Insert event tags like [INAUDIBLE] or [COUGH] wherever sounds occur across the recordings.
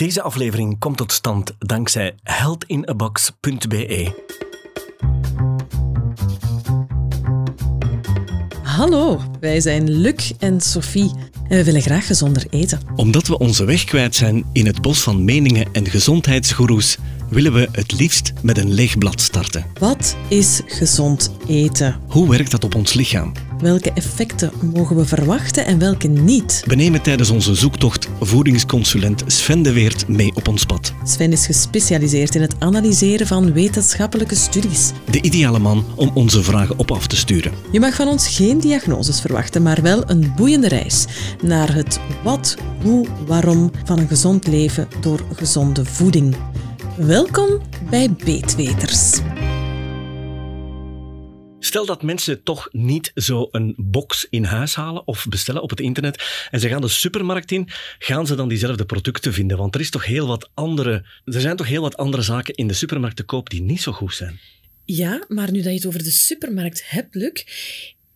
Deze aflevering komt tot stand dankzij healthinabox.be. Hallo, wij zijn Luc en Sophie en we willen graag gezonder eten. Omdat we onze weg kwijt zijn in het bos van meningen en gezondheidsgoeroes, willen we het liefst met een leeg blad starten. Wat is gezond eten? Hoe werkt dat op ons lichaam? Welke effecten mogen we verwachten en welke niet? We nemen tijdens onze zoektocht voedingsconsulent Sven de Weert mee op ons pad. Sven is gespecialiseerd in het analyseren van wetenschappelijke studies. De ideale man om onze vragen op af te sturen. Je mag van ons geen diagnoses verwachten, maar wel een boeiende reis naar het wat, hoe, waarom van een gezond leven door gezonde voeding. Welkom bij Beetweters. Stel dat mensen toch niet zo een box in huis halen of bestellen op het internet en ze gaan de supermarkt in, gaan ze dan diezelfde producten vinden? Want er, is toch heel wat andere, er zijn toch heel wat andere zaken in de supermarkt te koop die niet zo goed zijn? Ja, maar nu dat je het over de supermarkt hebt, Luc,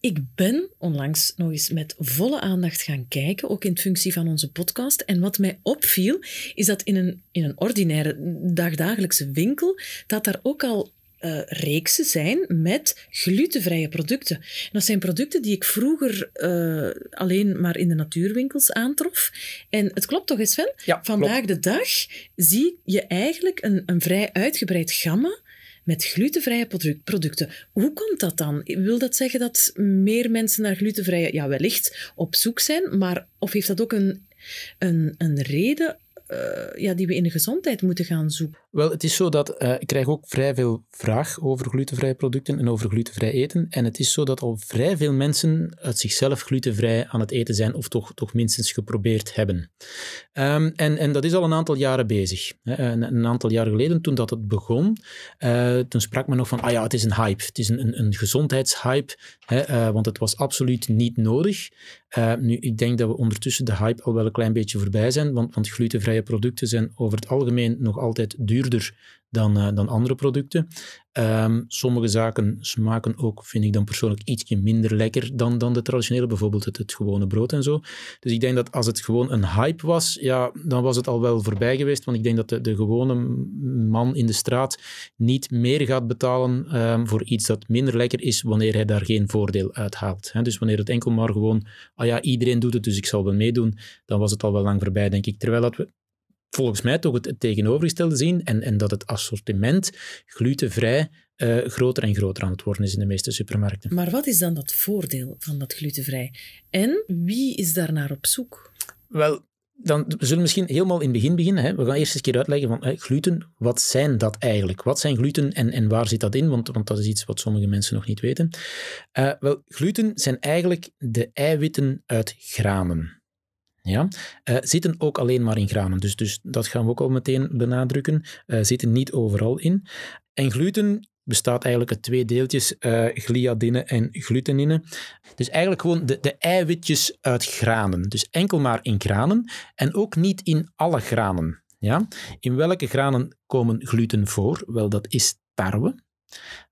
ik ben onlangs nog eens met volle aandacht gaan kijken, ook in functie van onze podcast. En wat mij opviel, is dat in een, in een ordinaire dagdagelijkse winkel, dat daar ook al uh, reeksen zijn met glutenvrije producten. En dat zijn producten die ik vroeger uh, alleen maar in de natuurwinkels aantrof. En het klopt toch eens, Sven? Ja, Vandaag de dag zie je eigenlijk een, een vrij uitgebreid gamma met glutenvrije producten. Hoe komt dat dan? Wil dat zeggen dat meer mensen naar glutenvrije, ja wellicht, op zoek zijn, maar of heeft dat ook een, een, een reden uh, ja, die we in de gezondheid moeten gaan zoeken? Wel, het is zo dat uh, ik krijg ook vrij veel vraag over glutenvrije producten en over glutenvrij eten. En het is zo dat al vrij veel mensen uit zichzelf glutenvrij aan het eten zijn of toch, toch minstens geprobeerd hebben. Um, en, en dat is al een aantal jaren bezig. Een, een aantal jaar geleden, toen dat het begon, toen sprak men nog van, ah ja, het is een hype. Het is een, een, een gezondheidshype, hè, want het was absoluut niet nodig. Nu, ik denk dat we ondertussen de hype al wel een klein beetje voorbij zijn, want, want glutenvrije producten zijn over het algemeen nog altijd duur duurder dan, uh, dan andere producten. Um, sommige zaken smaken ook, vind ik dan persoonlijk, ietsje minder lekker dan, dan de traditionele, bijvoorbeeld het, het gewone brood en zo. Dus ik denk dat als het gewoon een hype was, ja, dan was het al wel voorbij geweest, want ik denk dat de, de gewone man in de straat niet meer gaat betalen um, voor iets dat minder lekker is, wanneer hij daar geen voordeel uit haalt. Dus wanneer het enkel maar gewoon, ah ja, iedereen doet het, dus ik zal wel meedoen, dan was het al wel lang voorbij, denk ik. Terwijl dat we volgens mij toch het, tegenovergestelde zien en, en dat het assortiment glutenvrij uh, groter en groter aan het worden is in de meeste supermarkten. Maar wat is dan dat voordeel van dat glutenvrij? En wie is daar naar op zoek? Wel, dan, we zullen misschien helemaal in het begin beginnen. Hè. We gaan eerst eens een keer uitleggen van hè, gluten, wat zijn dat eigenlijk? Wat zijn gluten en, en waar zit dat in? Want, want dat is iets wat sommige mensen nog niet weten. Uh, wel, gluten zijn eigenlijk de eiwitten uit granen. Ja, uh, zitten ook alleen maar in granen. Dus, dus dat gaan we ook al meteen benadrukken. Uh, zitten niet overal in. En gluten bestaat eigenlijk uit twee deeltjes, uh, gliadine en glutenine. Dus eigenlijk gewoon de, de eiwitjes uit granen. Dus enkel maar in granen en ook niet in alle granen. Ja? In welke granen komen gluten voor? Wel, dat is tarwe,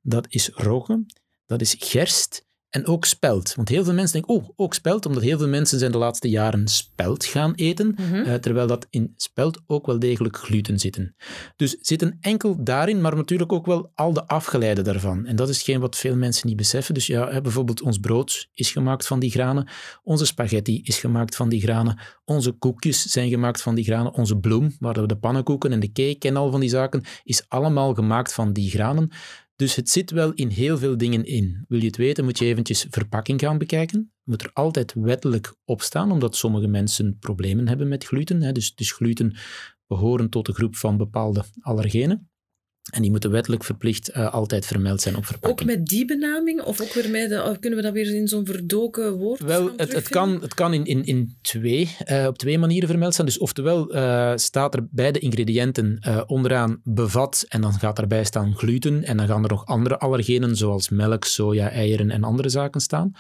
dat is rogge, dat is gerst en ook spelt. Want heel veel mensen denken, oh, ook spelt, omdat heel veel mensen zijn de laatste jaren spelt gaan eten, mm -hmm. uh, terwijl dat in spelt ook wel degelijk gluten zitten. Dus zitten enkel daarin, maar natuurlijk ook wel al de afgeleiden daarvan. En dat is geen wat veel mensen niet beseffen. Dus ja, bijvoorbeeld ons brood is gemaakt van die granen, onze spaghetti is gemaakt van die granen, onze koekjes zijn gemaakt van die granen, onze bloem, waar we de pannenkoeken en de cake en al van die zaken, is allemaal gemaakt van die granen. Dus het zit wel in heel veel dingen in. Wil je het weten, moet je eventjes verpakking gaan bekijken. Moet er altijd wettelijk op staan, omdat sommige mensen problemen hebben met gluten. Dus, dus gluten behoren tot de groep van bepaalde allergenen. En die moeten wettelijk verplicht uh, altijd vermeld zijn op verpakking. Ook met die benaming? Of ook weer met de, kunnen we dat weer in zo'n verdoken woord Wel, het, het, kan, het kan in, in, in twee, uh, op twee manieren vermeld zijn. Dus oftewel uh, staat er bij de ingrediënten onderaan bevat en dan gaat daarbij staan gluten en dan gaan er nog andere allergenen zoals melk, soja, eieren en andere zaken staan.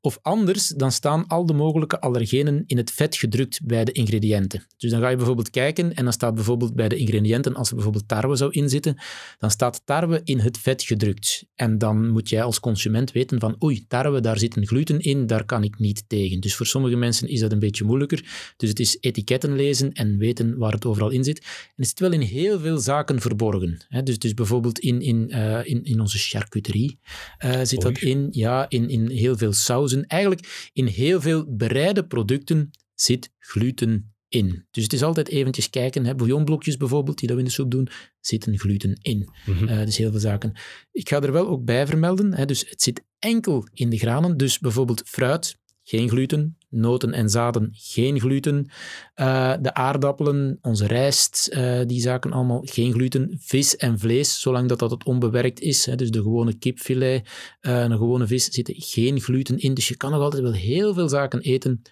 Of anders, dan staan al de mogelijke allergenen in het vet gedrukt bij de ingrediënten. Dus dan ga je bijvoorbeeld kijken en dan staat bijvoorbeeld bij de ingrediënten, als er bijvoorbeeld tarwe zou inzitten, dan staat tarwe in het vet gedrukt. En dan moet jij als consument weten van oei, tarwe, daar zit een gluten in, daar kan ik niet tegen. Dus voor sommige mensen is dat een beetje moeilijker. Dus het is etiketten lezen en weten waar het overal in zit. En het zit wel in heel veel zaken verborgen. Hè? Dus, dus bijvoorbeeld in, in, uh, in, in onze charcuterie uh, zit dat in. Ja, in, in heel veel sauzen. Eigenlijk in heel veel bereide producten zit gluten in. Dus het is altijd eventjes kijken. Hè, bouillonblokjes bijvoorbeeld, die dat we in de soep doen, zitten gluten in. Mm dus heel veel zaken. Ik ga er wel ook bij vermelden. Hè, dus het zit enkel in de granen. Dus bijvoorbeeld fruit, geen gluten. Noten en zaden, geen gluten. Uh, de aardappelen, onze rijst, uh, die zaken allemaal geen gluten. Vis en vlees, zolang dat, dat het onbewerkt is. Hè, dus de gewone kipfilet, een gewone vis, zitten geen gluten in. Dus je kan nog altijd wel heel veel zaken eten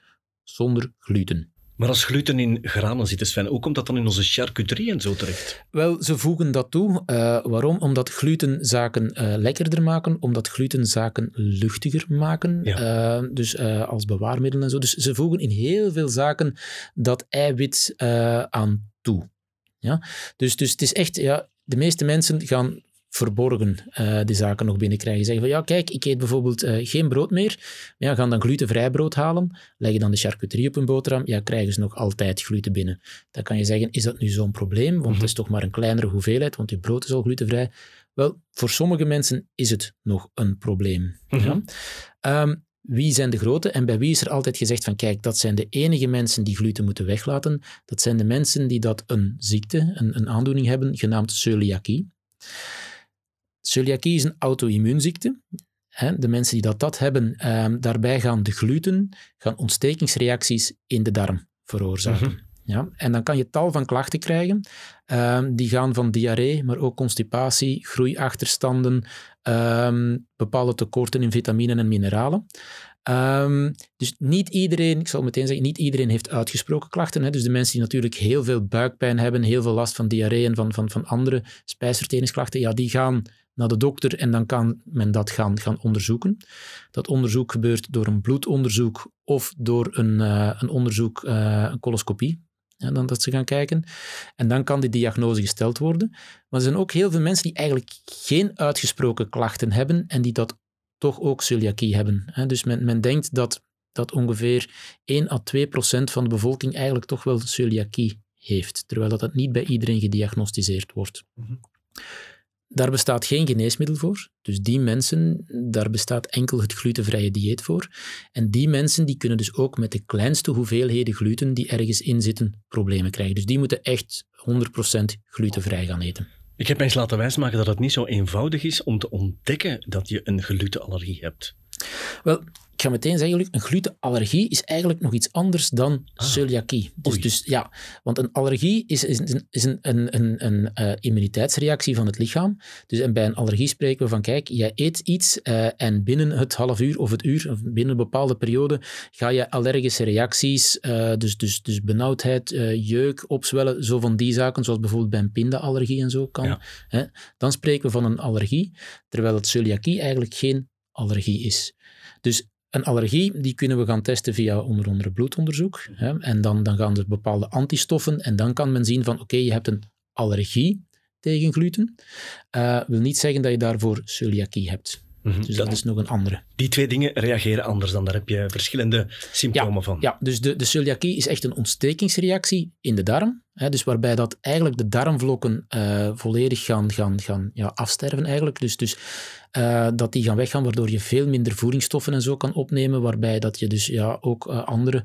zonder gluten. Maar als gluten in granen zit, Sven, hoe komt dat dan in onze charcuterie en zo terecht? Wel, ze voegen dat toe. Uh, waarom? Omdat gluten zaken uh, lekkerder maken, omdat gluten zaken luchtiger maken, ja. uh, dus als bewaarmiddel en zo. Dus ze voegen in heel veel zaken dat eiwit aan toe. Ja? Dus, dus het is echt, ja, de meeste mensen gaan verborgen uh, die zaken nog binnenkrijgen. Zeggen van ja, kijk, ik eet bijvoorbeeld uh, geen brood meer. Maar ja, gaan dan glutenvrij brood halen. Leggen dan de charcuterie op een boterham. Ja, krijgen ze nog altijd gluten binnen. Dan kan je zeggen, is dat nu zo'n probleem? Want het is toch maar een kleinere hoeveelheid, want je brood is al glutenvrij. Wel, voor sommige mensen is het nog een probleem. ja? um, wie zijn de grote en bij wie is er altijd gezegd van kijk, dat zijn de enige mensen die gluten moeten weglaten. Dat zijn de mensen die dat een ziekte, een, een aandoening hebben, genaamd celiakie. Celiakie is een auto-immuunziekte. De mensen die dat, dat hebben, ehm, daarbij gaan de gluten gaan ontstekingsreacties in de darm veroorzaken. Mhm. Ja, en dan kan je tal van klachten krijgen. Um, die gaan van diarree, maar ook constipatie, groeiachterstanden, um, bepaalde tekorten in vitaminen en mineralen. Um, dus niet iedereen, ik zal meteen zeggen, niet iedereen heeft uitgesproken klachten. Hè. Dus de mensen die natuurlijk heel veel buikpijn hebben, heel veel last van diarree en van, van, van andere spijsverteringsklachten, ja, die gaan naar de dokter en dan kan men dat gaan, gaan onderzoeken. Dat onderzoek gebeurt door een bloedonderzoek of door een, uh, een onderzoek, uh, een coloscopie. Dan dat ze gaan kijken. En dan kan die diagnose gesteld worden. Maar er zijn ook heel veel mensen die eigenlijk geen uitgesproken klachten hebben en die dat toch ook celiakie hebben. Dus men, men denkt dat, dat ongeveer 1 à 2 procent van de bevolking eigenlijk toch wel celiakie heeft, terwijl dat, dat niet bij iedereen gediagnosticeerd wordt. Mm daar bestaat geen geneesmiddel voor. Dus die mensen, daar bestaat enkel het glutenvrije dieet voor. En die mensen die kunnen dus ook met de kleinste hoeveelheden gluten die ergens in zitten, problemen krijgen. Dus die moeten echt 100% glutenvrij gaan eten. Ik heb eens laten wijsmaken dat het niet zo eenvoudig is om te ontdekken dat je een glutenallergie hebt. Wel, ik ga meteen zeggen, een glutenallergie is eigenlijk nog iets anders dan ah. celiakie. Dus, dus, ja, want een allergie is, is, een, is een, een, een, uh, immuniteitsreactie van het lichaam. Dus en bij een allergie spreken we van, kijk, jij eet iets uh, en binnen het half uur of het uur, of binnen een bepaalde periode, ga je allergische reacties, uh, dus, dus, dus benauwdheid, jeuk, opzwellen, zo van die zaken, zoals bijvoorbeeld bij een pindaallergie en zo kan. Ja. Hè? Dan spreken we van een allergie, terwijl het celiakie eigenlijk geen allergie is. Dus een allergie, die kunnen we gaan testen via onder andere bloedonderzoek. Hè, en dan, dan gaan er bepaalde antistoffen en dan kan men zien van oké, je hebt een allergie tegen gluten. Uh, wil niet zeggen dat je daarvoor celiakie hebt. Mhm. Dus dat, is nog een andere. Die twee dingen reageren anders dan. Daar heb je verschillende symptomen van. Ja, dus de, de celiakie is echt een ontstekingsreactie in de darm. Hè, dus waarbij dat eigenlijk de darmvlokken uh, volledig gaan, gaan, gaan ja, afsterven eigenlijk. Dus, dus uh, dat die gaan weggaan, waardoor je veel minder voedingsstoffen en zo kan opnemen, waarbij dat je dus ja, ook uh, andere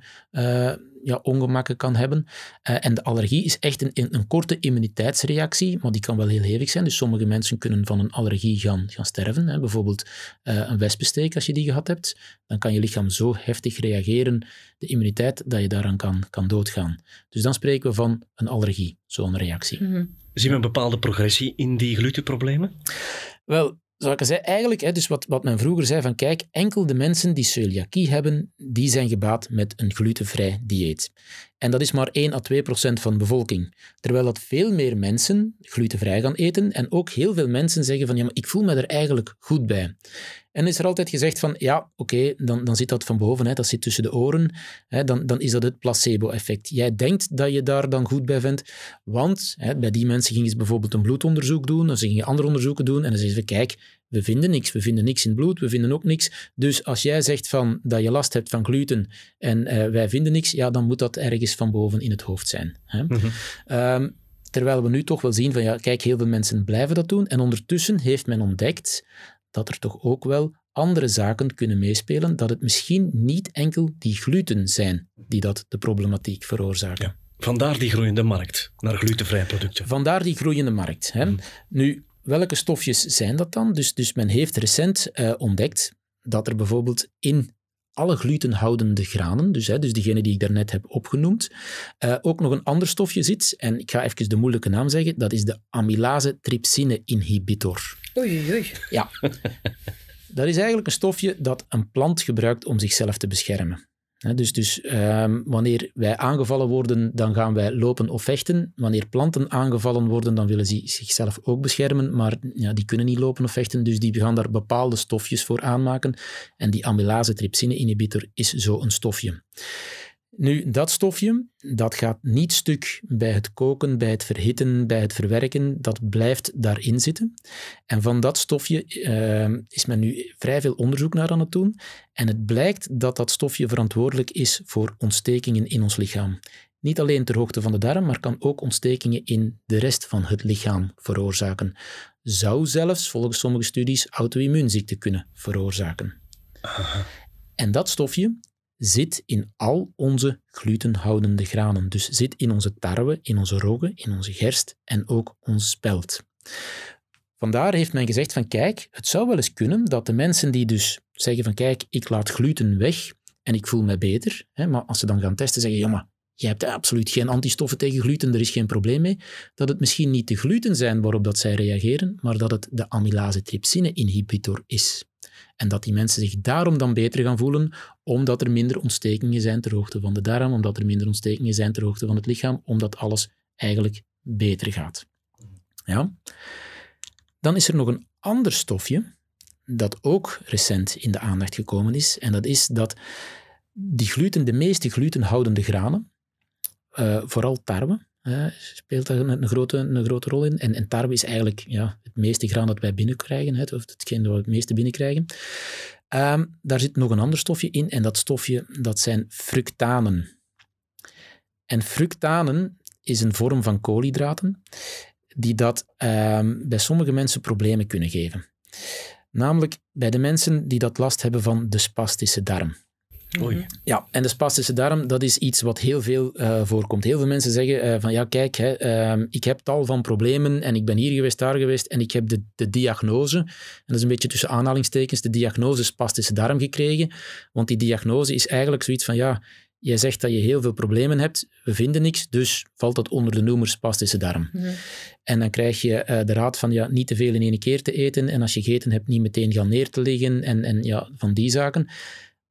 ja, ongemakken kan hebben. Uh, en de allergie is echt een, een, korte immuniteitsreactie, maar die kan wel heel hevig zijn. Dus sommige mensen kunnen van een allergie gaan, gaan sterven. Hè. Bijvoorbeeld uh, een wespensteek, als je die gehad hebt, dan kan je lichaam zo heftig reageren, de immuniteit, dat je daaraan kan, kan doodgaan. Dus dan spreken we van een allergie, zo'n reactie. Mm -hmm. Zien we een bepaalde progressie in die glutenproblemen? Wel, zou ik zeggen, eigenlijk, hè, dus wat, wat men vroeger zei van kijk, enkel de mensen die celiakie hebben, die zijn gebaat met een glutenvrij dieet. En dat is maar 1 à 2 procent van de bevolking. Terwijl dat veel meer mensen glutenvrij gaan eten en ook heel veel mensen zeggen van ja, maar ik voel me er eigenlijk goed bij. En is er altijd gezegd van, ja, oké, dan, dan zit dat van boven, hè, dat zit tussen de oren, hè, dan, dan is dat het placebo-effect. Jij denkt dat je daar dan goed bij bent, want hè, bij die mensen gingen ze bijvoorbeeld een bloedonderzoek doen, of ze gingen andere onderzoeken doen, en dan zeggen ze, kijk, we vinden niks, we vinden niks in het bloed, we vinden ook niks. Dus als jij zegt van, dat je last hebt van gluten en uh, wij vinden niks, ja, dan moet dat ergens van boven in het hoofd zijn. Hè. Mm -hmm. um, terwijl we nu toch wel zien van, ja, kijk, heel veel mensen blijven dat doen, en ondertussen heeft men ontdekt dat er toch ook wel andere zaken kunnen meespelen, dat het misschien niet enkel die gluten zijn die dat de problematiek veroorzaken. Ja. Vandaar die groeiende markt naar glutenvrije producten. Vandaar die groeiende markt. Hè. Mm. Nu, welke stofjes zijn dat dan? Dus, dus men heeft recent uh, ontdekt dat er bijvoorbeeld in alle glutenhoudende granen, dus, hè, dus diegene die ik daarnet heb opgenoemd, uh, ook nog een ander stofje zit. En ik ga even de moeilijke naam zeggen. Dat is de amylase trypsine inhibitor. Oei, oei. Ja. [LAUGHS] dat is eigenlijk een stofje dat een plant gebruikt om zichzelf te beschermen. Dus dus um, wanneer wij aangevallen worden, dan gaan wij lopen of vechten. Wanneer planten aangevallen worden, dan willen ze zichzelf ook beschermen, maar ja, die kunnen niet lopen of vechten, dus die gaan daar bepaalde stofjes voor aanmaken. En die amylase trypsine inhibitor is zo een stofje. Nu, dat stofje, dat gaat niet stuk bij het koken, bij het verhitten, bij het verwerken. Dat blijft daarin zitten. En van dat stofje uh, is men nu vrij veel onderzoek naar aan het doen. En het blijkt dat dat stofje verantwoordelijk is voor ontstekingen in ons lichaam. Niet alleen ter hoogte van de darm, maar kan ook ontstekingen in de rest van het lichaam veroorzaken. Zou zelfs, volgens sommige studies, auto-immuunziekte kunnen veroorzaken. En dat stofje zit in al onze glutenhoudende granen. Dus zit in onze tarwe, in onze roggen, in onze gerst en ook ons spelt. Vandaar heeft men gezegd van kijk, het zou wel eens kunnen dat de mensen die dus zeggen van kijk, ik laat gluten weg en ik voel me beter, hè, maar als ze dan gaan testen zeggen, ja maar je hebt absoluut geen antistoffen tegen gluten, er is geen probleem mee, dat het misschien niet de gluten zijn waarop dat zij reageren, maar dat het de amylase trypsine inhibitor is. En dat die mensen zich daarom dan beter gaan voelen, omdat er minder ontstekingen zijn ter hoogte van de darm, omdat er minder ontstekingen zijn ter hoogte van het lichaam, omdat alles eigenlijk beter gaat. Ja? Dan is er nog een ander stofje dat ook recent in de aandacht gekomen is, en dat is dat die gluten, de meeste glutenhoudende granen, uh, vooral tarwe, speelt daar een, grote, een grote rol in. En, en tarwe is eigenlijk ja, het meeste graan dat wij binnenkrijgen, of hetgeen dat we het meeste binnenkrijgen. Um, daar zit nog een ander stofje in, en dat stofje dat zijn fructanen. En fructanen is een vorm van koolhydraten die dat um, bij sommige mensen problemen kunnen geven. Namelijk bij de mensen die dat last hebben van de spastische darm. Oei. Mhm. Ja, en de spastische darm, dat is iets wat heel veel uh, voorkomt. Heel veel mensen zeggen uh, van ja, kijk, hè, uh, ik heb tal van problemen en ik ben hier geweest, daar geweest en ik heb de, de diagnose, en dat is een beetje tussen aanhalingstekens, de diagnose spastische darm gekregen. Want die diagnose is eigenlijk zoiets van ja, jij zegt dat je heel veel problemen hebt, we vinden niks, dus valt dat onder de noemer spastische darm. Mhm. En dan krijg je de raad van ja, niet te veel in één keer te eten en als je gegeten hebt, niet meteen gaan neer te liggen en, en ja, van die zaken.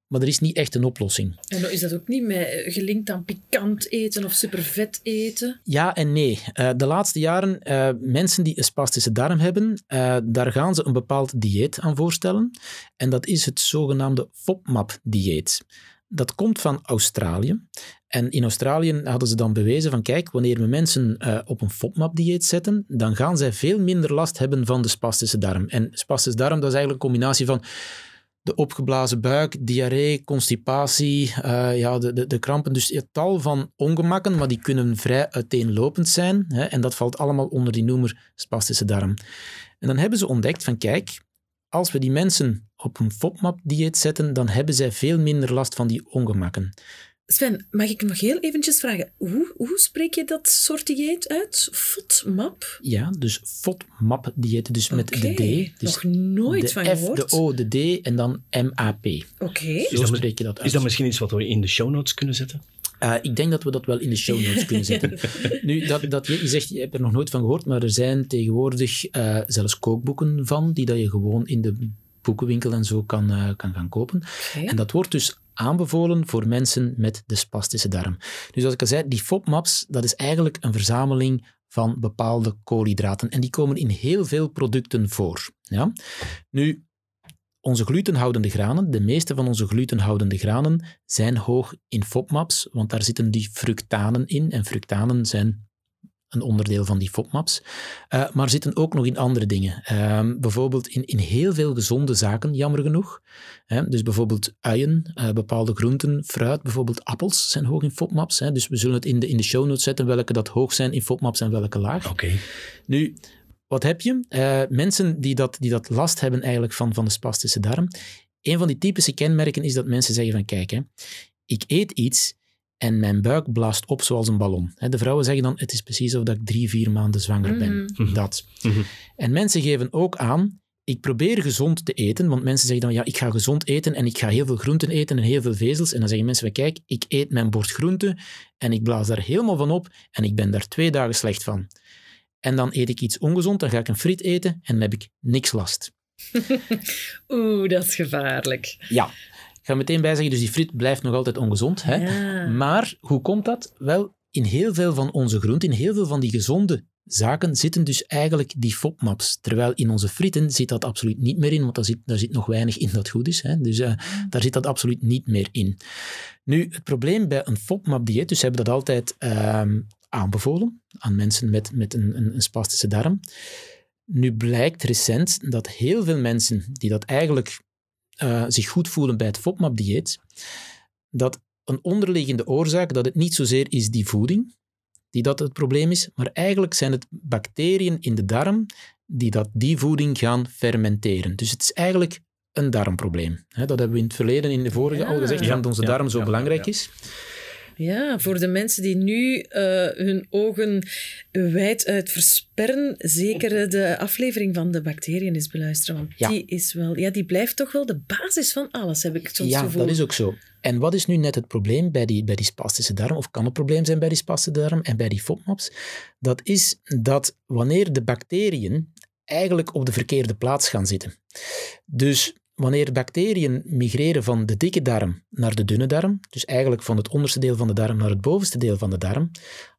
Maar er is niet echt een oplossing. En is dat ook niet met, eh, gelinkt aan pikant eten of supervet eten? Ja en nee. Uh, de laatste jaren, uh, mensen die een spastische darm hebben, uh, daar gaan ze een bepaald dieet aan voorstellen. En dat is het zogenaamde FODMAP-dieet. Dat komt van Australië. En in Australië hadden ze dan bewezen van kijk, wanneer we mensen op een FODMAP-dieet zetten, dan gaan zij veel minder last hebben van de spastische darm. En spastische darm, dat is eigenlijk een combinatie van de opgeblazen buik, diarree, constipatie, uh, ja, de, de, de, krampen. Dus het tal van ongemakken, maar die kunnen vrij uiteenlopend zijn. Hè, en dat valt allemaal onder die noemer spastische darm. En dan hebben ze ontdekt van kijk, als we die mensen op een FODMAP-dieet zetten, dan hebben zij veel minder last van die ongemakken. Sven, mag ik nog heel eventjes vragen, hoe, hoe spreek je dat soort dieet uit? FODMAP? Ja, dus FODMAP-dieet, dus met de D. Dus nog nooit de van F, gehoord. de O, de D en dan MAP. Oké. Zo spreek je dat uit. Is dat misschien iets wat we in de show notes kunnen zetten? Uh, ik denk dat we dat wel in de show notes kunnen zetten. [LAUGHS] nu, dat, dat, je, je zegt, je hebt er nog nooit van gehoord, maar er zijn tegenwoordig uh, zelfs kookboeken van, die dat je gewoon in de boekenwinkel en zo kan, uh, kan gaan kopen. Okay. En dat wordt dus aanbevolen voor mensen met de spastische darm. Dus als ik al zei, die FODMAPs, dat is eigenlijk een verzameling van bepaalde koolhydraten. En die komen in heel veel producten voor. Ja? Nu, onze glutenhoudende granen, de meeste van onze glutenhoudende granen, zijn hoog in FODMAPs, want daar zitten die fructanen in. En fructanen zijn een onderdeel van die FODMAPs. Uh, maar zitten ook nog in andere dingen. Uh, bijvoorbeeld in, in heel veel gezonde zaken, jammer genoeg. Hè? Dus bijvoorbeeld uien, uh, bepaalde groenten, fruit, bijvoorbeeld appels zijn hoog in FODMAPs. Hè? Dus we zullen het in de, in de show notes zetten welke dat hoog zijn in FODMAPs en welke laag. Oké. Nu, wat heb je? Uh, mensen die dat, die dat last hebben eigenlijk van, van de spastische darm. Een van die typische kenmerken is dat mensen zeggen van kijk, hè, ik eet iets en mijn buik blaast op zoals een ballon. De vrouwen zeggen dan, het is precies alsof ik drie, vier maanden zwanger ben. Mhm. Mhm. Dat. Mhm. En mensen geven ook aan, ik probeer gezond te eten, want mensen zeggen dan, ja, ik ga gezond eten en ik ga heel veel groenten eten en heel veel vezels. En dan zeggen mensen van, kijk, ik eet mijn bord groenten en ik blaas daar helemaal van op en ik ben daar twee dagen slecht van. En dan eet ik iets ongezond, dan ga ik een friet eten en dan heb ik niks last. [LAUGHS] Oeh, dat is gevaarlijk. Ja, ga meteen bijzeggen, dus die friet blijft nog altijd ongezond. Hè? Ja. Maar hoe komt dat? Wel, in heel veel van onze groenten, in heel veel van die gezonde zaken, zitten dus eigenlijk die FODMAPs. Terwijl in onze frieten zit dat absoluut niet meer in, want daar zit, daar zit nog weinig in dat goed is. Hè? Dus eh, daar zit dat absoluut niet meer in. Nu, het probleem bij een FODMAP-dieet, dus ze hebben dat altijd ehm, aanbevolen aan mensen met, met een, een, een spastische darm. Nu blijkt recent dat heel veel mensen die dat eigenlijk eh, zich goed voelen bij het FODMAP-dieet, dat een onderliggende oorzaak, dat het niet zozeer is die voeding, die dat het probleem is, maar eigenlijk zijn het bacteriën in de darm die dat die voeding gaan fermenteren. Dus het is eigenlijk een darmprobleem. Dat hebben we in het verleden, in de vorige, Ja. al gezegd, Ja, dat onze ja, darm zo belangrijk is. Ja, voor de mensen die nu eh, hun ogen wijd uit versperren, zeker de aflevering van de bacteriën is beluisteren. Want Ja. die is wel, ja, die blijft toch wel de basis van alles, heb ik soms ja, gevoel. dat is ook zo. En wat is nu net het probleem bij die, bij die spastische darm, of kan het probleem zijn bij die spastische darm en bij die FODMAPs? Dat is dat wanneer de bacteriën eigenlijk op de verkeerde plaats gaan zitten. Dus wanneer bacteriën migreren van de dikke darm naar de dunne darm, dus eigenlijk van het onderste deel van de darm naar het bovenste deel van de darm,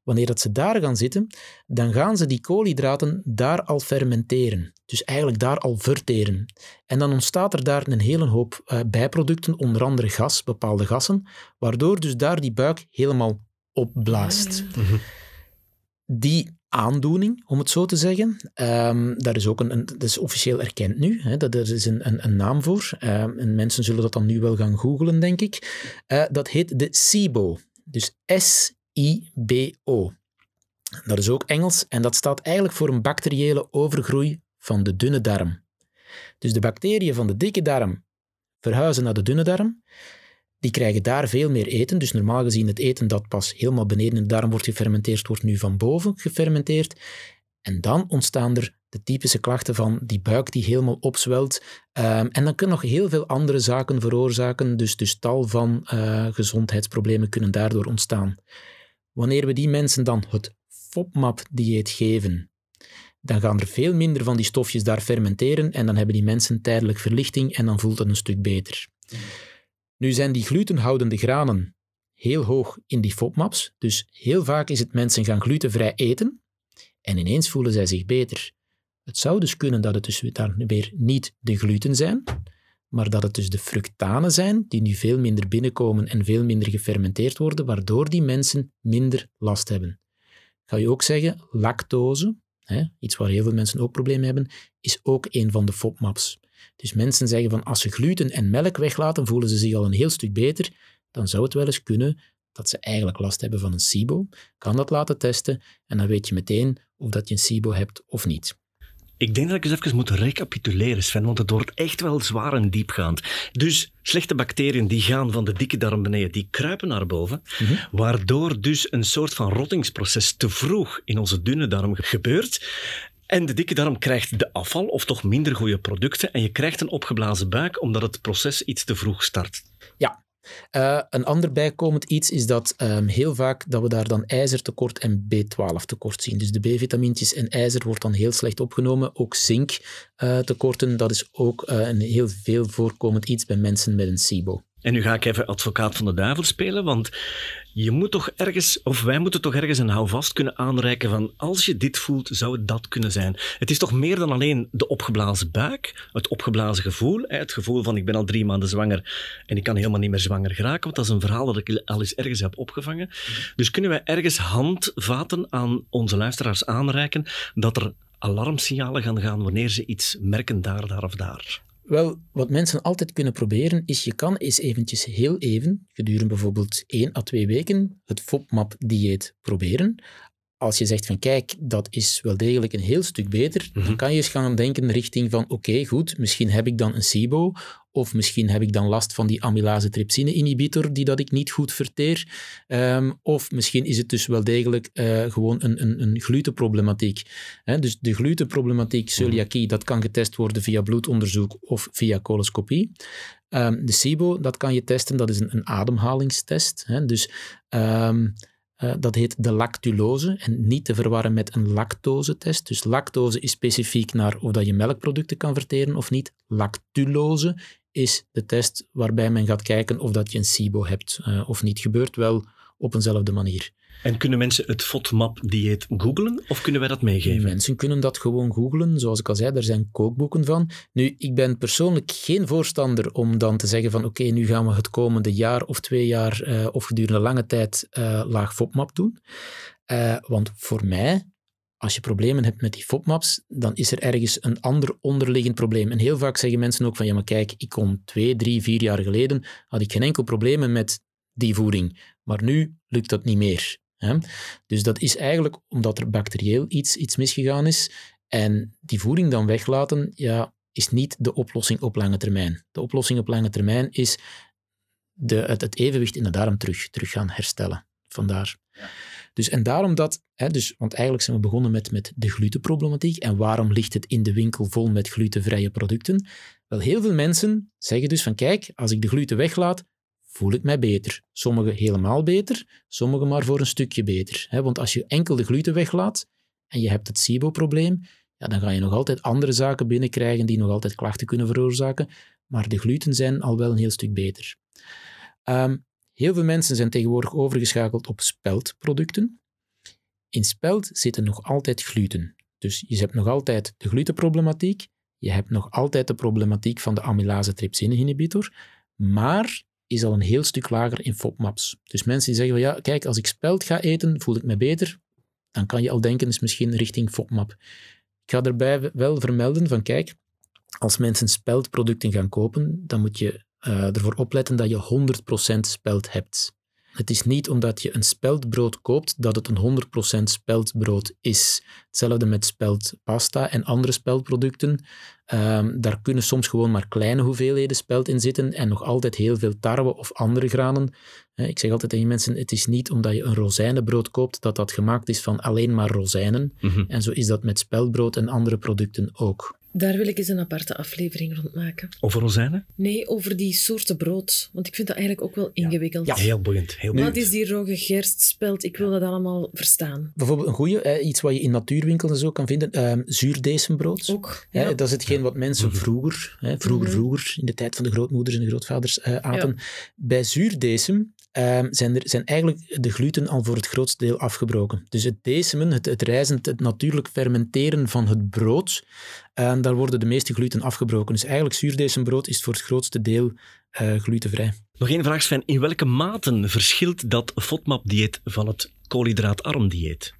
wanneer dat ze daar gaan zitten, dan gaan ze die koolhydraten daar al fermenteren. Dus eigenlijk daar al verteren. En dan ontstaat er daar een hele hoop eh, bijproducten, onder andere gas, bepaalde gassen, waardoor dus daar die buik helemaal opblaast. Mhm. Die aandoening, om het zo te zeggen, ehm, daar is ook een, dat is officieel erkend nu, hè, dat er is een, een, naam voor. Ehm, en mensen zullen dat dan nu wel gaan googlen, denk ik. Eh, dat heet de SIBO. Dus S-I-B-O. Dat is ook Engels en dat staat eigenlijk voor een bacteriële overgroei van de dunne darm. Dus de bacteriën van de dikke darm verhuizen naar de dunne darm. Die krijgen daar veel meer eten. Dus normaal gezien het eten dat pas helemaal beneden de darm wordt gefermenteerd, wordt nu van boven gefermenteerd. En dan ontstaan er de typische klachten van die buik die helemaal opzwelt. Ehm, en dan kunnen nog heel veel andere zaken veroorzaken. Dus, dus tal van eh, gezondheidsproblemen kunnen daardoor ontstaan. Wanneer we die mensen dan het FODMAP-dieet geven, dan gaan er veel minder van die stofjes daar fermenteren en dan hebben die mensen tijdelijk verlichting en dan voelt het een stuk beter. Nu zijn die glutenhoudende granen heel hoog in die FODMAPs, dus heel vaak is het mensen gaan glutenvrij eten en ineens voelen zij zich beter. Het zou dus kunnen dat het dus daar weer niet de gluten zijn, maar dat het dus de fructanen zijn die nu veel minder binnenkomen en veel minder gefermenteerd worden, waardoor die mensen minder last hebben. Ga je ook zeggen, lactose, hè, iets waar heel veel mensen ook problemen hebben, is ook een van de FODMAPs. Dus mensen zeggen van als ze gluten en melk weglaten, voelen ze zich al een heel stuk beter. Dan zou het wel eens kunnen dat ze eigenlijk last hebben van een SIBO. Kan dat laten testen en dan weet je meteen of dat je een SIBO hebt of niet. Ik denk dat ik eens even moet recapituleren, Sven, want het wordt echt wel zwaar en diepgaand. Dus slechte bacteriën die gaan van de dikke darm beneden, die kruipen naar boven, Mhm. waardoor dus een soort van rottingsproces te vroeg in onze dunne darm gebeurt. En de dikke darm krijgt de afval, of toch minder goede producten, en je krijgt een opgeblazen buik omdat het proces iets te vroeg start. Ja. Eh, een ander bijkomend iets is dat ehm, heel vaak dat we daar dan ijzertekort en B12 tekort zien. Dus de B-vitamintjes en ijzer wordt dan heel slecht opgenomen. Ook zink eh, tekorten, dat is ook eh, een heel veel voorkomend iets bij mensen met een SIBO. En nu ga ik even advocaat van de duivel spelen, want je moet toch ergens, of wij moeten toch ergens een houvast kunnen aanreiken van als je dit voelt, zou het dat kunnen zijn. Het is toch meer dan alleen de opgeblazen buik, het opgeblazen gevoel, het gevoel van ik ben al drie maanden zwanger en ik kan helemaal niet meer zwanger geraken, want dat is een verhaal dat ik al eens ergens heb opgevangen. Dus kunnen wij ergens handvaten aan onze luisteraars aanreiken dat er alarmsignalen gaan gaan wanneer ze iets merken daar, daar of daar? Wel, wat mensen altijd kunnen proberen, is je kan eens eventjes heel even, gedurende bijvoorbeeld 1 à 2 weken, het FODMAP-dieet proberen. Als je zegt van kijk, dat is wel degelijk een heel stuk beter, dan kan je eens gaan denken richting van oké, goed, misschien heb ik dan een SIBO of misschien heb ik dan last van die amylase trypsine inhibitor die dat ik niet goed verteer. Ehm, of misschien is het dus wel degelijk uh, gewoon een, een, een glutenproblematiek. He, dus de glutenproblematiek, celiakie, dat kan getest worden via bloedonderzoek of via coloscopie. Um, de SIBO, dat kan je testen, dat is een, een ademhalingstest. He, dus... Um, uh, dat heet de lactulose en niet te verwarren met een lactose-test. Dus lactose is specifiek naar of dat je melkproducten kan verteren of niet. Lactulose is de test waarbij men gaat kijken of dat je een SIBO hebt uh, of niet. Gebeurt wel op eenzelfde manier. En kunnen mensen het FODMAP-dieet googlen of kunnen wij dat meegeven? Mensen kunnen dat gewoon googlen. Zoals ik al zei, er zijn kookboeken van. Nu, ik ben persoonlijk geen voorstander om dan te zeggen van oké, nu gaan we het komende jaar of twee jaar uh, of gedurende lange tijd uh, laag FODMAP doen. Uh, want voor mij als je problemen hebt met die FODMAPs, dan is er ergens een ander onderliggend probleem. En heel vaak zeggen mensen ook van, ja maar kijk, ik kon twee, drie, vier jaar geleden, had ik geen enkel probleem met die voeding. Maar nu lukt dat niet meer. Hè? Dus dat is eigenlijk omdat er bacterieel iets, iets misgegaan is. En die voeding dan weglaten, ja, is niet de oplossing op lange termijn. De oplossing op lange termijn is de, het, het evenwicht in de darm terug, terug gaan herstellen. Vandaar. Ja. Dus en daarom dat, hè, dus, want eigenlijk zijn we begonnen met, met de glutenproblematiek. En waarom ligt het in de winkel vol met glutenvrije producten? Wel, heel veel mensen zeggen dus van kijk, als ik de gluten weglaat, voel ik mij beter. Sommigen helemaal beter, sommigen maar voor een stukje beter. Want als je enkel de gluten weglaat en je hebt het SIBO-probleem, ja, dan ga je nog altijd andere zaken binnenkrijgen die nog altijd klachten kunnen veroorzaken. Maar de gluten zijn al wel een heel stuk beter. Um, Heel veel mensen zijn tegenwoordig overgeschakeld op speldproducten. In speld zitten nog altijd gluten. Dus je hebt nog altijd de glutenproblematiek, je hebt nog altijd de problematiek van de amylase trypsine inhibitor, maar is al een heel stuk lager in FODMAPs. Dus mensen die zeggen, ja, kijk, als ik speld ga eten, voel ik me beter, dan kan je al denken, is misschien richting FODMAP. Ik ga erbij wel vermelden van, kijk, als mensen speldproducten gaan kopen, dan moet je uh, ervoor opletten dat je 100% speld hebt. Het is niet omdat je een speldbrood koopt dat het een 100% speldbrood is. Hetzelfde met speldpasta en andere speldproducten. Um, daar kunnen soms gewoon maar kleine hoeveelheden speld in zitten en nog altijd heel veel tarwe of andere granen. Ik zeg altijd tegen mensen, het is niet omdat je een rozijnenbrood koopt dat dat gemaakt is van alleen maar rozijnen. Mm -hmm. En zo is dat met speldbrood en andere producten ook. Daar wil ik eens een aparte aflevering rond maken. Over rozijnen? Nee, over die soorten brood. Want ik vind dat eigenlijk ook wel ingewikkeld. Ja, heel boeiend. Heel boeiend. Wat is die rogge gerstspeld? Ik wil dat allemaal verstaan. Bijvoorbeeld een goede, iets wat je in natuurwinkels en zo kan vinden, um, zuurdesembrood. Ook. Ja. dat is hetgeen wat mensen vroeger, vroeger, vroeger, in de tijd van de grootmoeders en de grootvaders, uh, aten. Ja. Bij zuurdesem um, zijn, er, zijn eigenlijk de gluten al voor het grootste deel afgebroken. Dus het desemen, het, het rijzend, het natuurlijk fermenteren van het brood, um, daar worden de meeste gluten afgebroken. Dus eigenlijk zuurdesembrood is voor het grootste deel uh, glutenvrij. Nog één vraag Sven. In welke mate verschilt dat FODMAP-dieet van het koolhydraatarm dieet?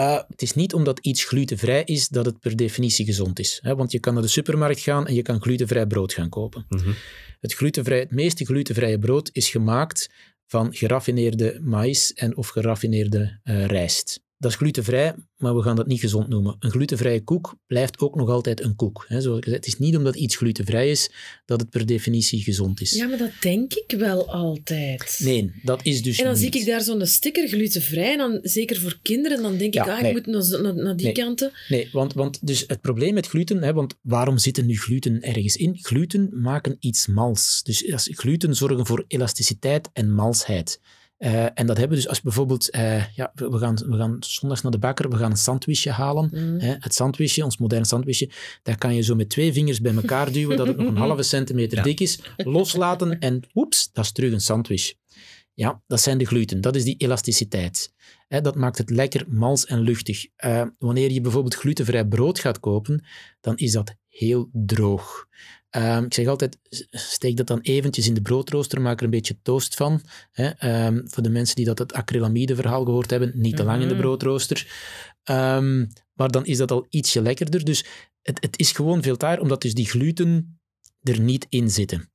Uh, het is niet omdat iets glutenvrij is dat het per definitie gezond is. Hè? Want je kan naar de supermarkt gaan en je kan glutenvrij brood gaan kopen. Mm -hmm. het, glutenvrij, het meeste glutenvrije brood is gemaakt van geraffineerde maïs en of geraffineerde uh, rijst. Dat is glutenvrij, maar we gaan dat niet gezond noemen. Een glutenvrije koek blijft ook nog altijd een koek. Hè. Zoals ik zei, het is niet omdat iets glutenvrij is dat het per definitie gezond is. Ja, maar dat denk ik wel altijd. Nee, dat is dus En dan niet. zie ik daar zo'n sticker glutenvrij, en dan, zeker voor kinderen, dan denk ik, ah, nee. ik moet naar, naar, naar die nee. kanten. Nee, want, want dus het probleem met gluten, hè, want waarom zit er nu gluten ergens in? Gluten maken iets mals. Dus gluten zorgen voor elasticiteit en malsheid. Uh, en dat hebben we dus als bijvoorbeeld, uh, ja, we gaan, we gaan zondags naar de bakker, we gaan een sandwichje halen. Mm. Hè, het sandwichje, ons moderne sandwichje, dat kan je zo met twee vingers bij elkaar duwen, dat het nog een [LAUGHS] halve centimeter dik is, loslaten en woeps, dat is terug een sandwich. Ja, dat zijn de gluten. Dat is die elasticiteit. dat maakt het lekker mals en luchtig. Uh, wanneer je bijvoorbeeld glutenvrij brood gaat kopen, dan is dat heel droog. Um, ik zeg altijd, steek dat dan eventjes in de broodrooster, maak er een beetje toast van. Hè. Um, voor de mensen die dat het acrylamide verhaal gehoord hebben, niet te lang in de mhm. broodrooster. Um, maar dan is dat al ietsje lekkerder. Dus het, het is gewoon veel taar, omdat dus die gluten er niet in zitten.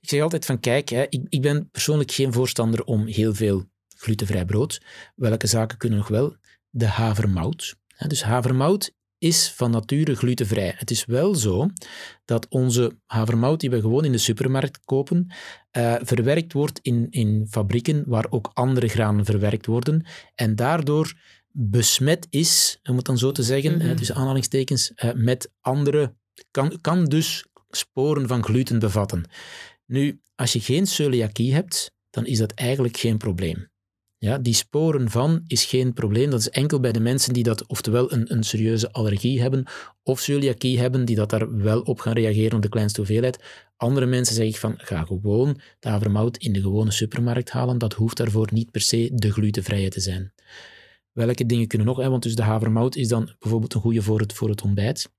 ik zeg altijd van, kijk, hè, ik, ik ben persoonlijk geen voorstander om heel veel glutenvrij brood. Welke zaken kunnen nog wel? De havermout. Dus havermout is van nature glutenvrij. Het is wel zo dat onze havermout die we gewoon in de supermarkt kopen, uh, verwerkt wordt in, in fabrieken waar ook andere granen verwerkt worden en daardoor besmet is, om het dan zo te zeggen, mm -hmm. tussen aanhalingstekens, uh, met andere, kan, kan dus sporen van gluten bevatten. Nu, als je geen celiakie hebt, dan is dat eigenlijk geen probleem. Ja, die sporen van is geen probleem. Dat is enkel bij de mensen die dat oftewel een, een serieuze allergie hebben of celiakie hebben, die dat daar wel op gaan reageren op de kleinste hoeveelheid. Andere mensen zeggen van, ga gewoon de havermout in de gewone supermarkt halen. Dat hoeft daarvoor niet per se de glutenvrije te zijn. Welke dingen kunnen nog? Hè? Want dus de havermout is dan bijvoorbeeld een goede voor het, voor het ontbijt.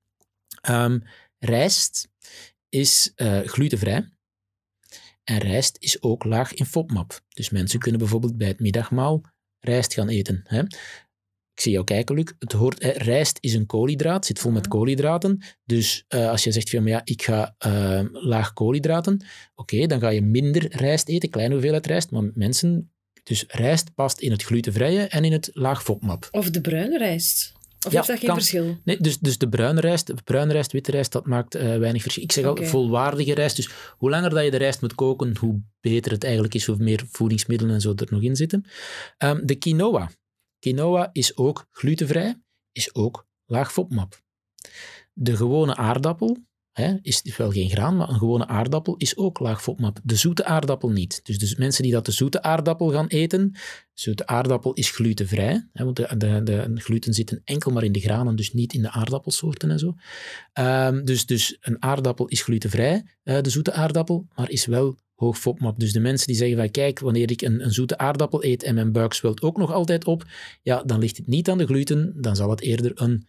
Um, rijst is uh, glutenvrij. En rijst is ook laag in FODMAP. Dus mensen kunnen bijvoorbeeld bij het middagmaal rijst gaan eten. Hè? Ik zie jou kijken, Luc. Het hoort, hè, rijst is een koolhydraat, zit vol met koolhydraten. Dus uh, als je zegt van ja, ik ga uh, laag koolhydraten, oké, dan ga je minder rijst eten, kleine hoeveelheid rijst. Maar mensen, dus rijst past in het glutenvrije en in het laag FODMAP. Of de bruine rijst. Of ja, heeft dat geen verschil? Nee, dus, dus de bruine rijst, bruine rijst, witte rijst, dat maakt uh, weinig verschil. Ik zeg al, volwaardige rijst. Dus hoe langer dat je de rijst moet koken, hoe beter het eigenlijk is, hoe meer voedingsmiddelen en zo er nog in zitten. Um, de quinoa. Quinoa is ook glutenvrij, is ook laag FODMAP. De gewone aardappel, Hè, is wel geen graan, maar een gewone aardappel is ook laag FODMAP. De zoete aardappel niet. Dus, dus mensen die dat de zoete aardappel gaan eten, zoete aardappel is glutenvrij, hè, want de, de, de, gluten zitten enkel maar in de granen, dus niet in de aardappelsoorten en zo. Um, dus, dus een aardappel is glutenvrij, uh, de zoete aardappel, maar is wel hoog FODMAP. Dus de mensen die zeggen van kijk, wanneer ik een, een zoete aardappel eet en mijn buik zwelt ook nog altijd op, ja, dan ligt het niet aan de gluten, dan zal het eerder een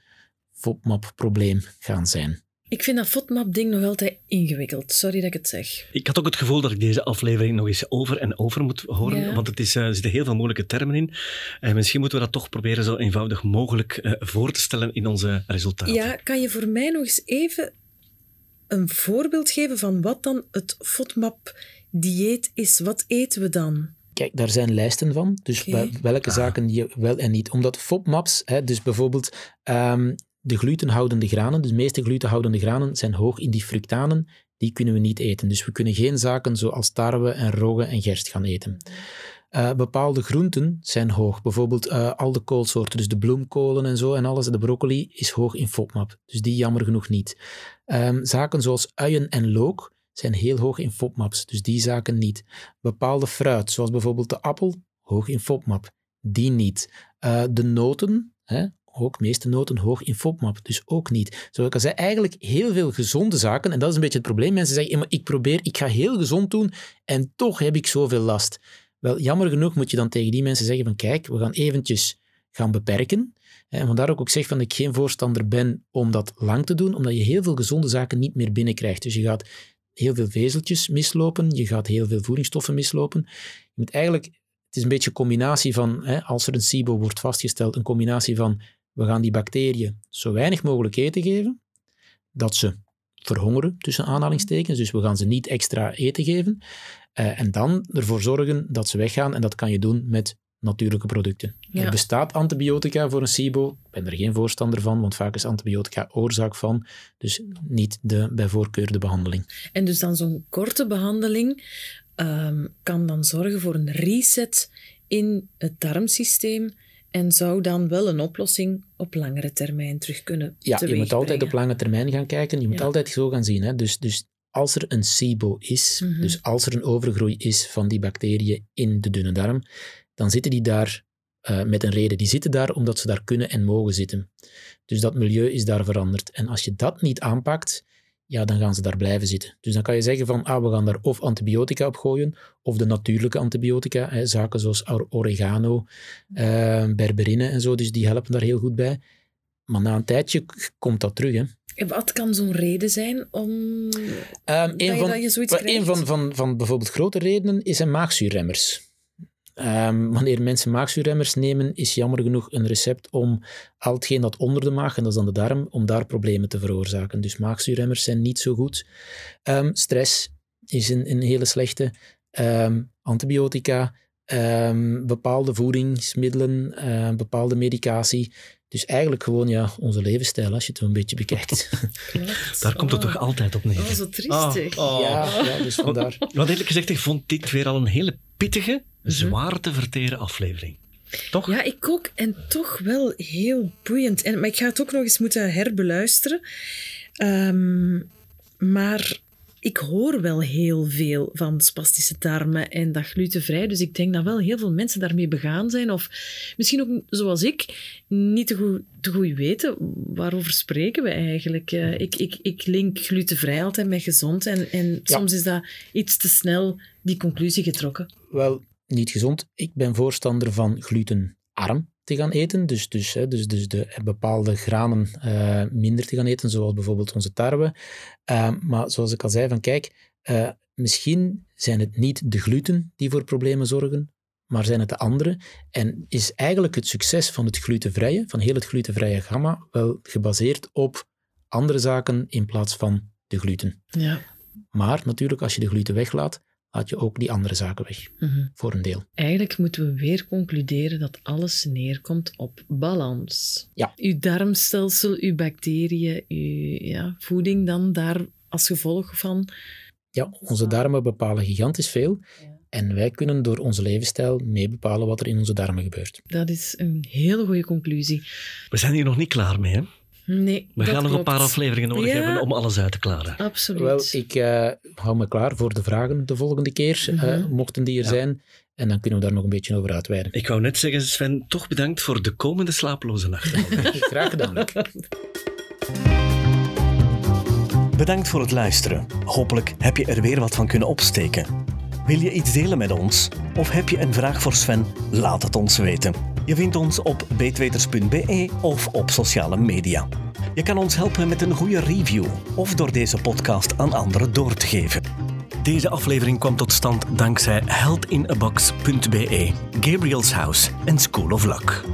FODMAP-probleem gaan zijn. Ik vind dat FODMAP-ding nog altijd ingewikkeld. Sorry dat ik het zeg. Ik had ook het gevoel dat ik deze aflevering nog eens over en over moet horen, want het is, uh, er zitten heel veel moeilijke termen in. En misschien moeten we dat toch proberen zo eenvoudig mogelijk uh, voor te stellen in onze resultaten. Ja, kan je voor mij nog eens even een voorbeeld geven van wat dan het FODMAP-dieet is? Wat eten we dan? Kijk, daar zijn lijsten van. Dus welke ah. zaken je wel en niet. Omdat FODMAPs, hè, dus bijvoorbeeld um, de glutenhoudende granen, de meeste glutenhoudende granen, zijn hoog in die fructanen. Die kunnen we niet eten. Dus we kunnen geen zaken zoals tarwe en rogge en gerst gaan eten. Uh, bepaalde groenten zijn hoog. Bijvoorbeeld uh, al de koolsoorten, dus de bloemkolen en zo en alles. De broccoli is hoog in FODMAP, dus die jammer genoeg niet. Um, zaken zoals uien en look zijn heel hoog in FODMAPs, dus die zaken niet. Bepaalde fruit, zoals bijvoorbeeld de appel, hoog in FODMAP, die niet. Uh, de noten, hè, ook meeste noten hoog in FODMAP, dus ook niet. Zoals ik al zei, eigenlijk heel veel gezonde zaken. En dat is een beetje het probleem. Mensen zeggen, ik probeer, ik ga heel gezond doen en toch heb ik zoveel last. Wel, jammer genoeg moet je dan tegen die mensen zeggen van kijk, we gaan eventjes gaan beperken. En vandaar ook ik zeg van ik geen voorstander ben om dat lang te doen, omdat je heel veel gezonde zaken niet meer binnenkrijgt. Dus je gaat heel veel vezeltjes mislopen, je gaat heel veel voedingsstoffen mislopen. Je moet eigenlijk, het is een beetje een combinatie van, hè, als er een SIBO wordt vastgesteld, een combinatie van we gaan die bacteriën zo weinig mogelijk eten geven, dat ze verhongeren, tussen aanhalingstekens. Dus we gaan ze niet extra eten geven. Uh, en dan ervoor zorgen dat ze weggaan. En dat kan je doen met natuurlijke producten. Er bestaat antibiotica voor een SIBO. Ik ben er geen voorstander van, want vaak is antibiotica oorzaak van. Dus niet de, bij voorkeur de behandeling. En dus dan zo'n korte behandeling um, kan dan zorgen voor een reset in het darmsysteem en zou dan wel een oplossing op langere termijn terug kunnen Ja, je moet altijd op lange termijn gaan kijken. Je moet altijd zo gaan zien. Hè? Dus, dus als er een SIBO is, Mhm. dus als er een overgroei is van die bacteriën in de dunne darm, dan zitten die daar eh, met een reden. Die zitten daar omdat ze daar kunnen en mogen zitten. Dus dat milieu is daar veranderd. En als je dat niet aanpakt, ja, dan gaan ze daar blijven zitten. Dus dan kan je zeggen van, ah, we gaan daar of antibiotica op gooien, of de natuurlijke antibiotica, hè, zaken zoals or- oregano, eh, berberine en zo, dus die helpen daar heel goed bij. Maar na een tijdje komt dat terug. Hè. En wat kan zo'n reden zijn om dat, een je, van, dat je zoiets een van, van, van bijvoorbeeld grote redenen is een maagzuurremmers. Ehm, wanneer mensen maagzuurremmers nemen, is jammer genoeg een recept om al hetgeen dat onder de maag, en dat is dan de darm, om daar problemen te veroorzaken. Dus maagzuurremmers zijn niet zo goed. Ehm, stress is een, een hele slechte. Ehm, antibiotica, ehm, bepaalde voedingsmiddelen, ehm, bepaalde medicatie. Dus eigenlijk gewoon ja, onze levensstijl, als je het zo een beetje bekijkt. [LAUGHS] Klopt. Daar komt het Oh. toch altijd op neer. Oh, zo triestig. Oh, oh. Ja, ja, dus vandaar. Want eerlijk gezegd, ik vond dit weer al een hele pittige, zwaar te verteren aflevering. Toch? Ja, ik ook. En toch wel heel boeiend. En, maar ik ga het ook nog eens moeten herbeluisteren. Ehm, maar ik hoor wel heel veel van spastische darmen en dat glutenvrij. Dus ik denk dat wel heel veel mensen daarmee begaan zijn. Of misschien ook, zoals ik, niet te goed, te goed weten waarover spreken we eigenlijk. Eh, ik, ik, ik link glutenvrij altijd met gezond. En, en Ja. soms is dat iets te snel die conclusie getrokken. Wel, niet gezond. Ik ben voorstander van glutenarm te gaan eten. Dus, dus, hè, dus, dus de bepaalde granen eh, minder te gaan eten, zoals bijvoorbeeld onze tarwe. Eh, maar zoals ik al zei, van kijk, eh, misschien zijn het niet de gluten die voor problemen zorgen, maar zijn het de andere. En is eigenlijk het succes van het glutenvrije, van heel het glutenvrije gamma, wel gebaseerd op andere zaken in plaats van de gluten. Ja. Maar natuurlijk, als je de gluten weglaat, laat je ook die andere zaken weg, Mhm. voor een deel. Eigenlijk moeten we weer concluderen dat alles neerkomt op balans. Ja. Uw darmstelsel, uw bacteriën, uw ja, voeding dan daar als gevolg van. Ja, onze darmen bepalen gigantisch veel. En wij kunnen door onze levensstijl mee bepalen wat er in onze darmen gebeurt. Dat is een hele goede conclusie. We zijn hier nog niet klaar mee, hè? Nee, We gaan nog een paar afleveringen nodig Ja. hebben om alles uit te klaren. Absoluut. Wel, ik eh, hou me klaar voor de vragen de volgende keer, eh, Mhm. mochten die er Ja. zijn. En dan kunnen we daar nog een beetje over uitweiden. Ik wou net zeggen, Sven, toch bedankt voor de komende slapeloze nachten. [LAUGHS] Graag gedaan, Luc. Bedankt voor het luisteren. Hopelijk heb je er weer wat van kunnen opsteken. Wil je iets delen met ons? Of heb je een vraag voor Sven? Laat het ons weten. Je vindt ons op beetweters.be of op sociale media. Je kan ons helpen met een goede review of door deze podcast aan anderen door te geven. Deze aflevering kwam tot stand dankzij heldinabox.be, Gabriel's House en School of Luck.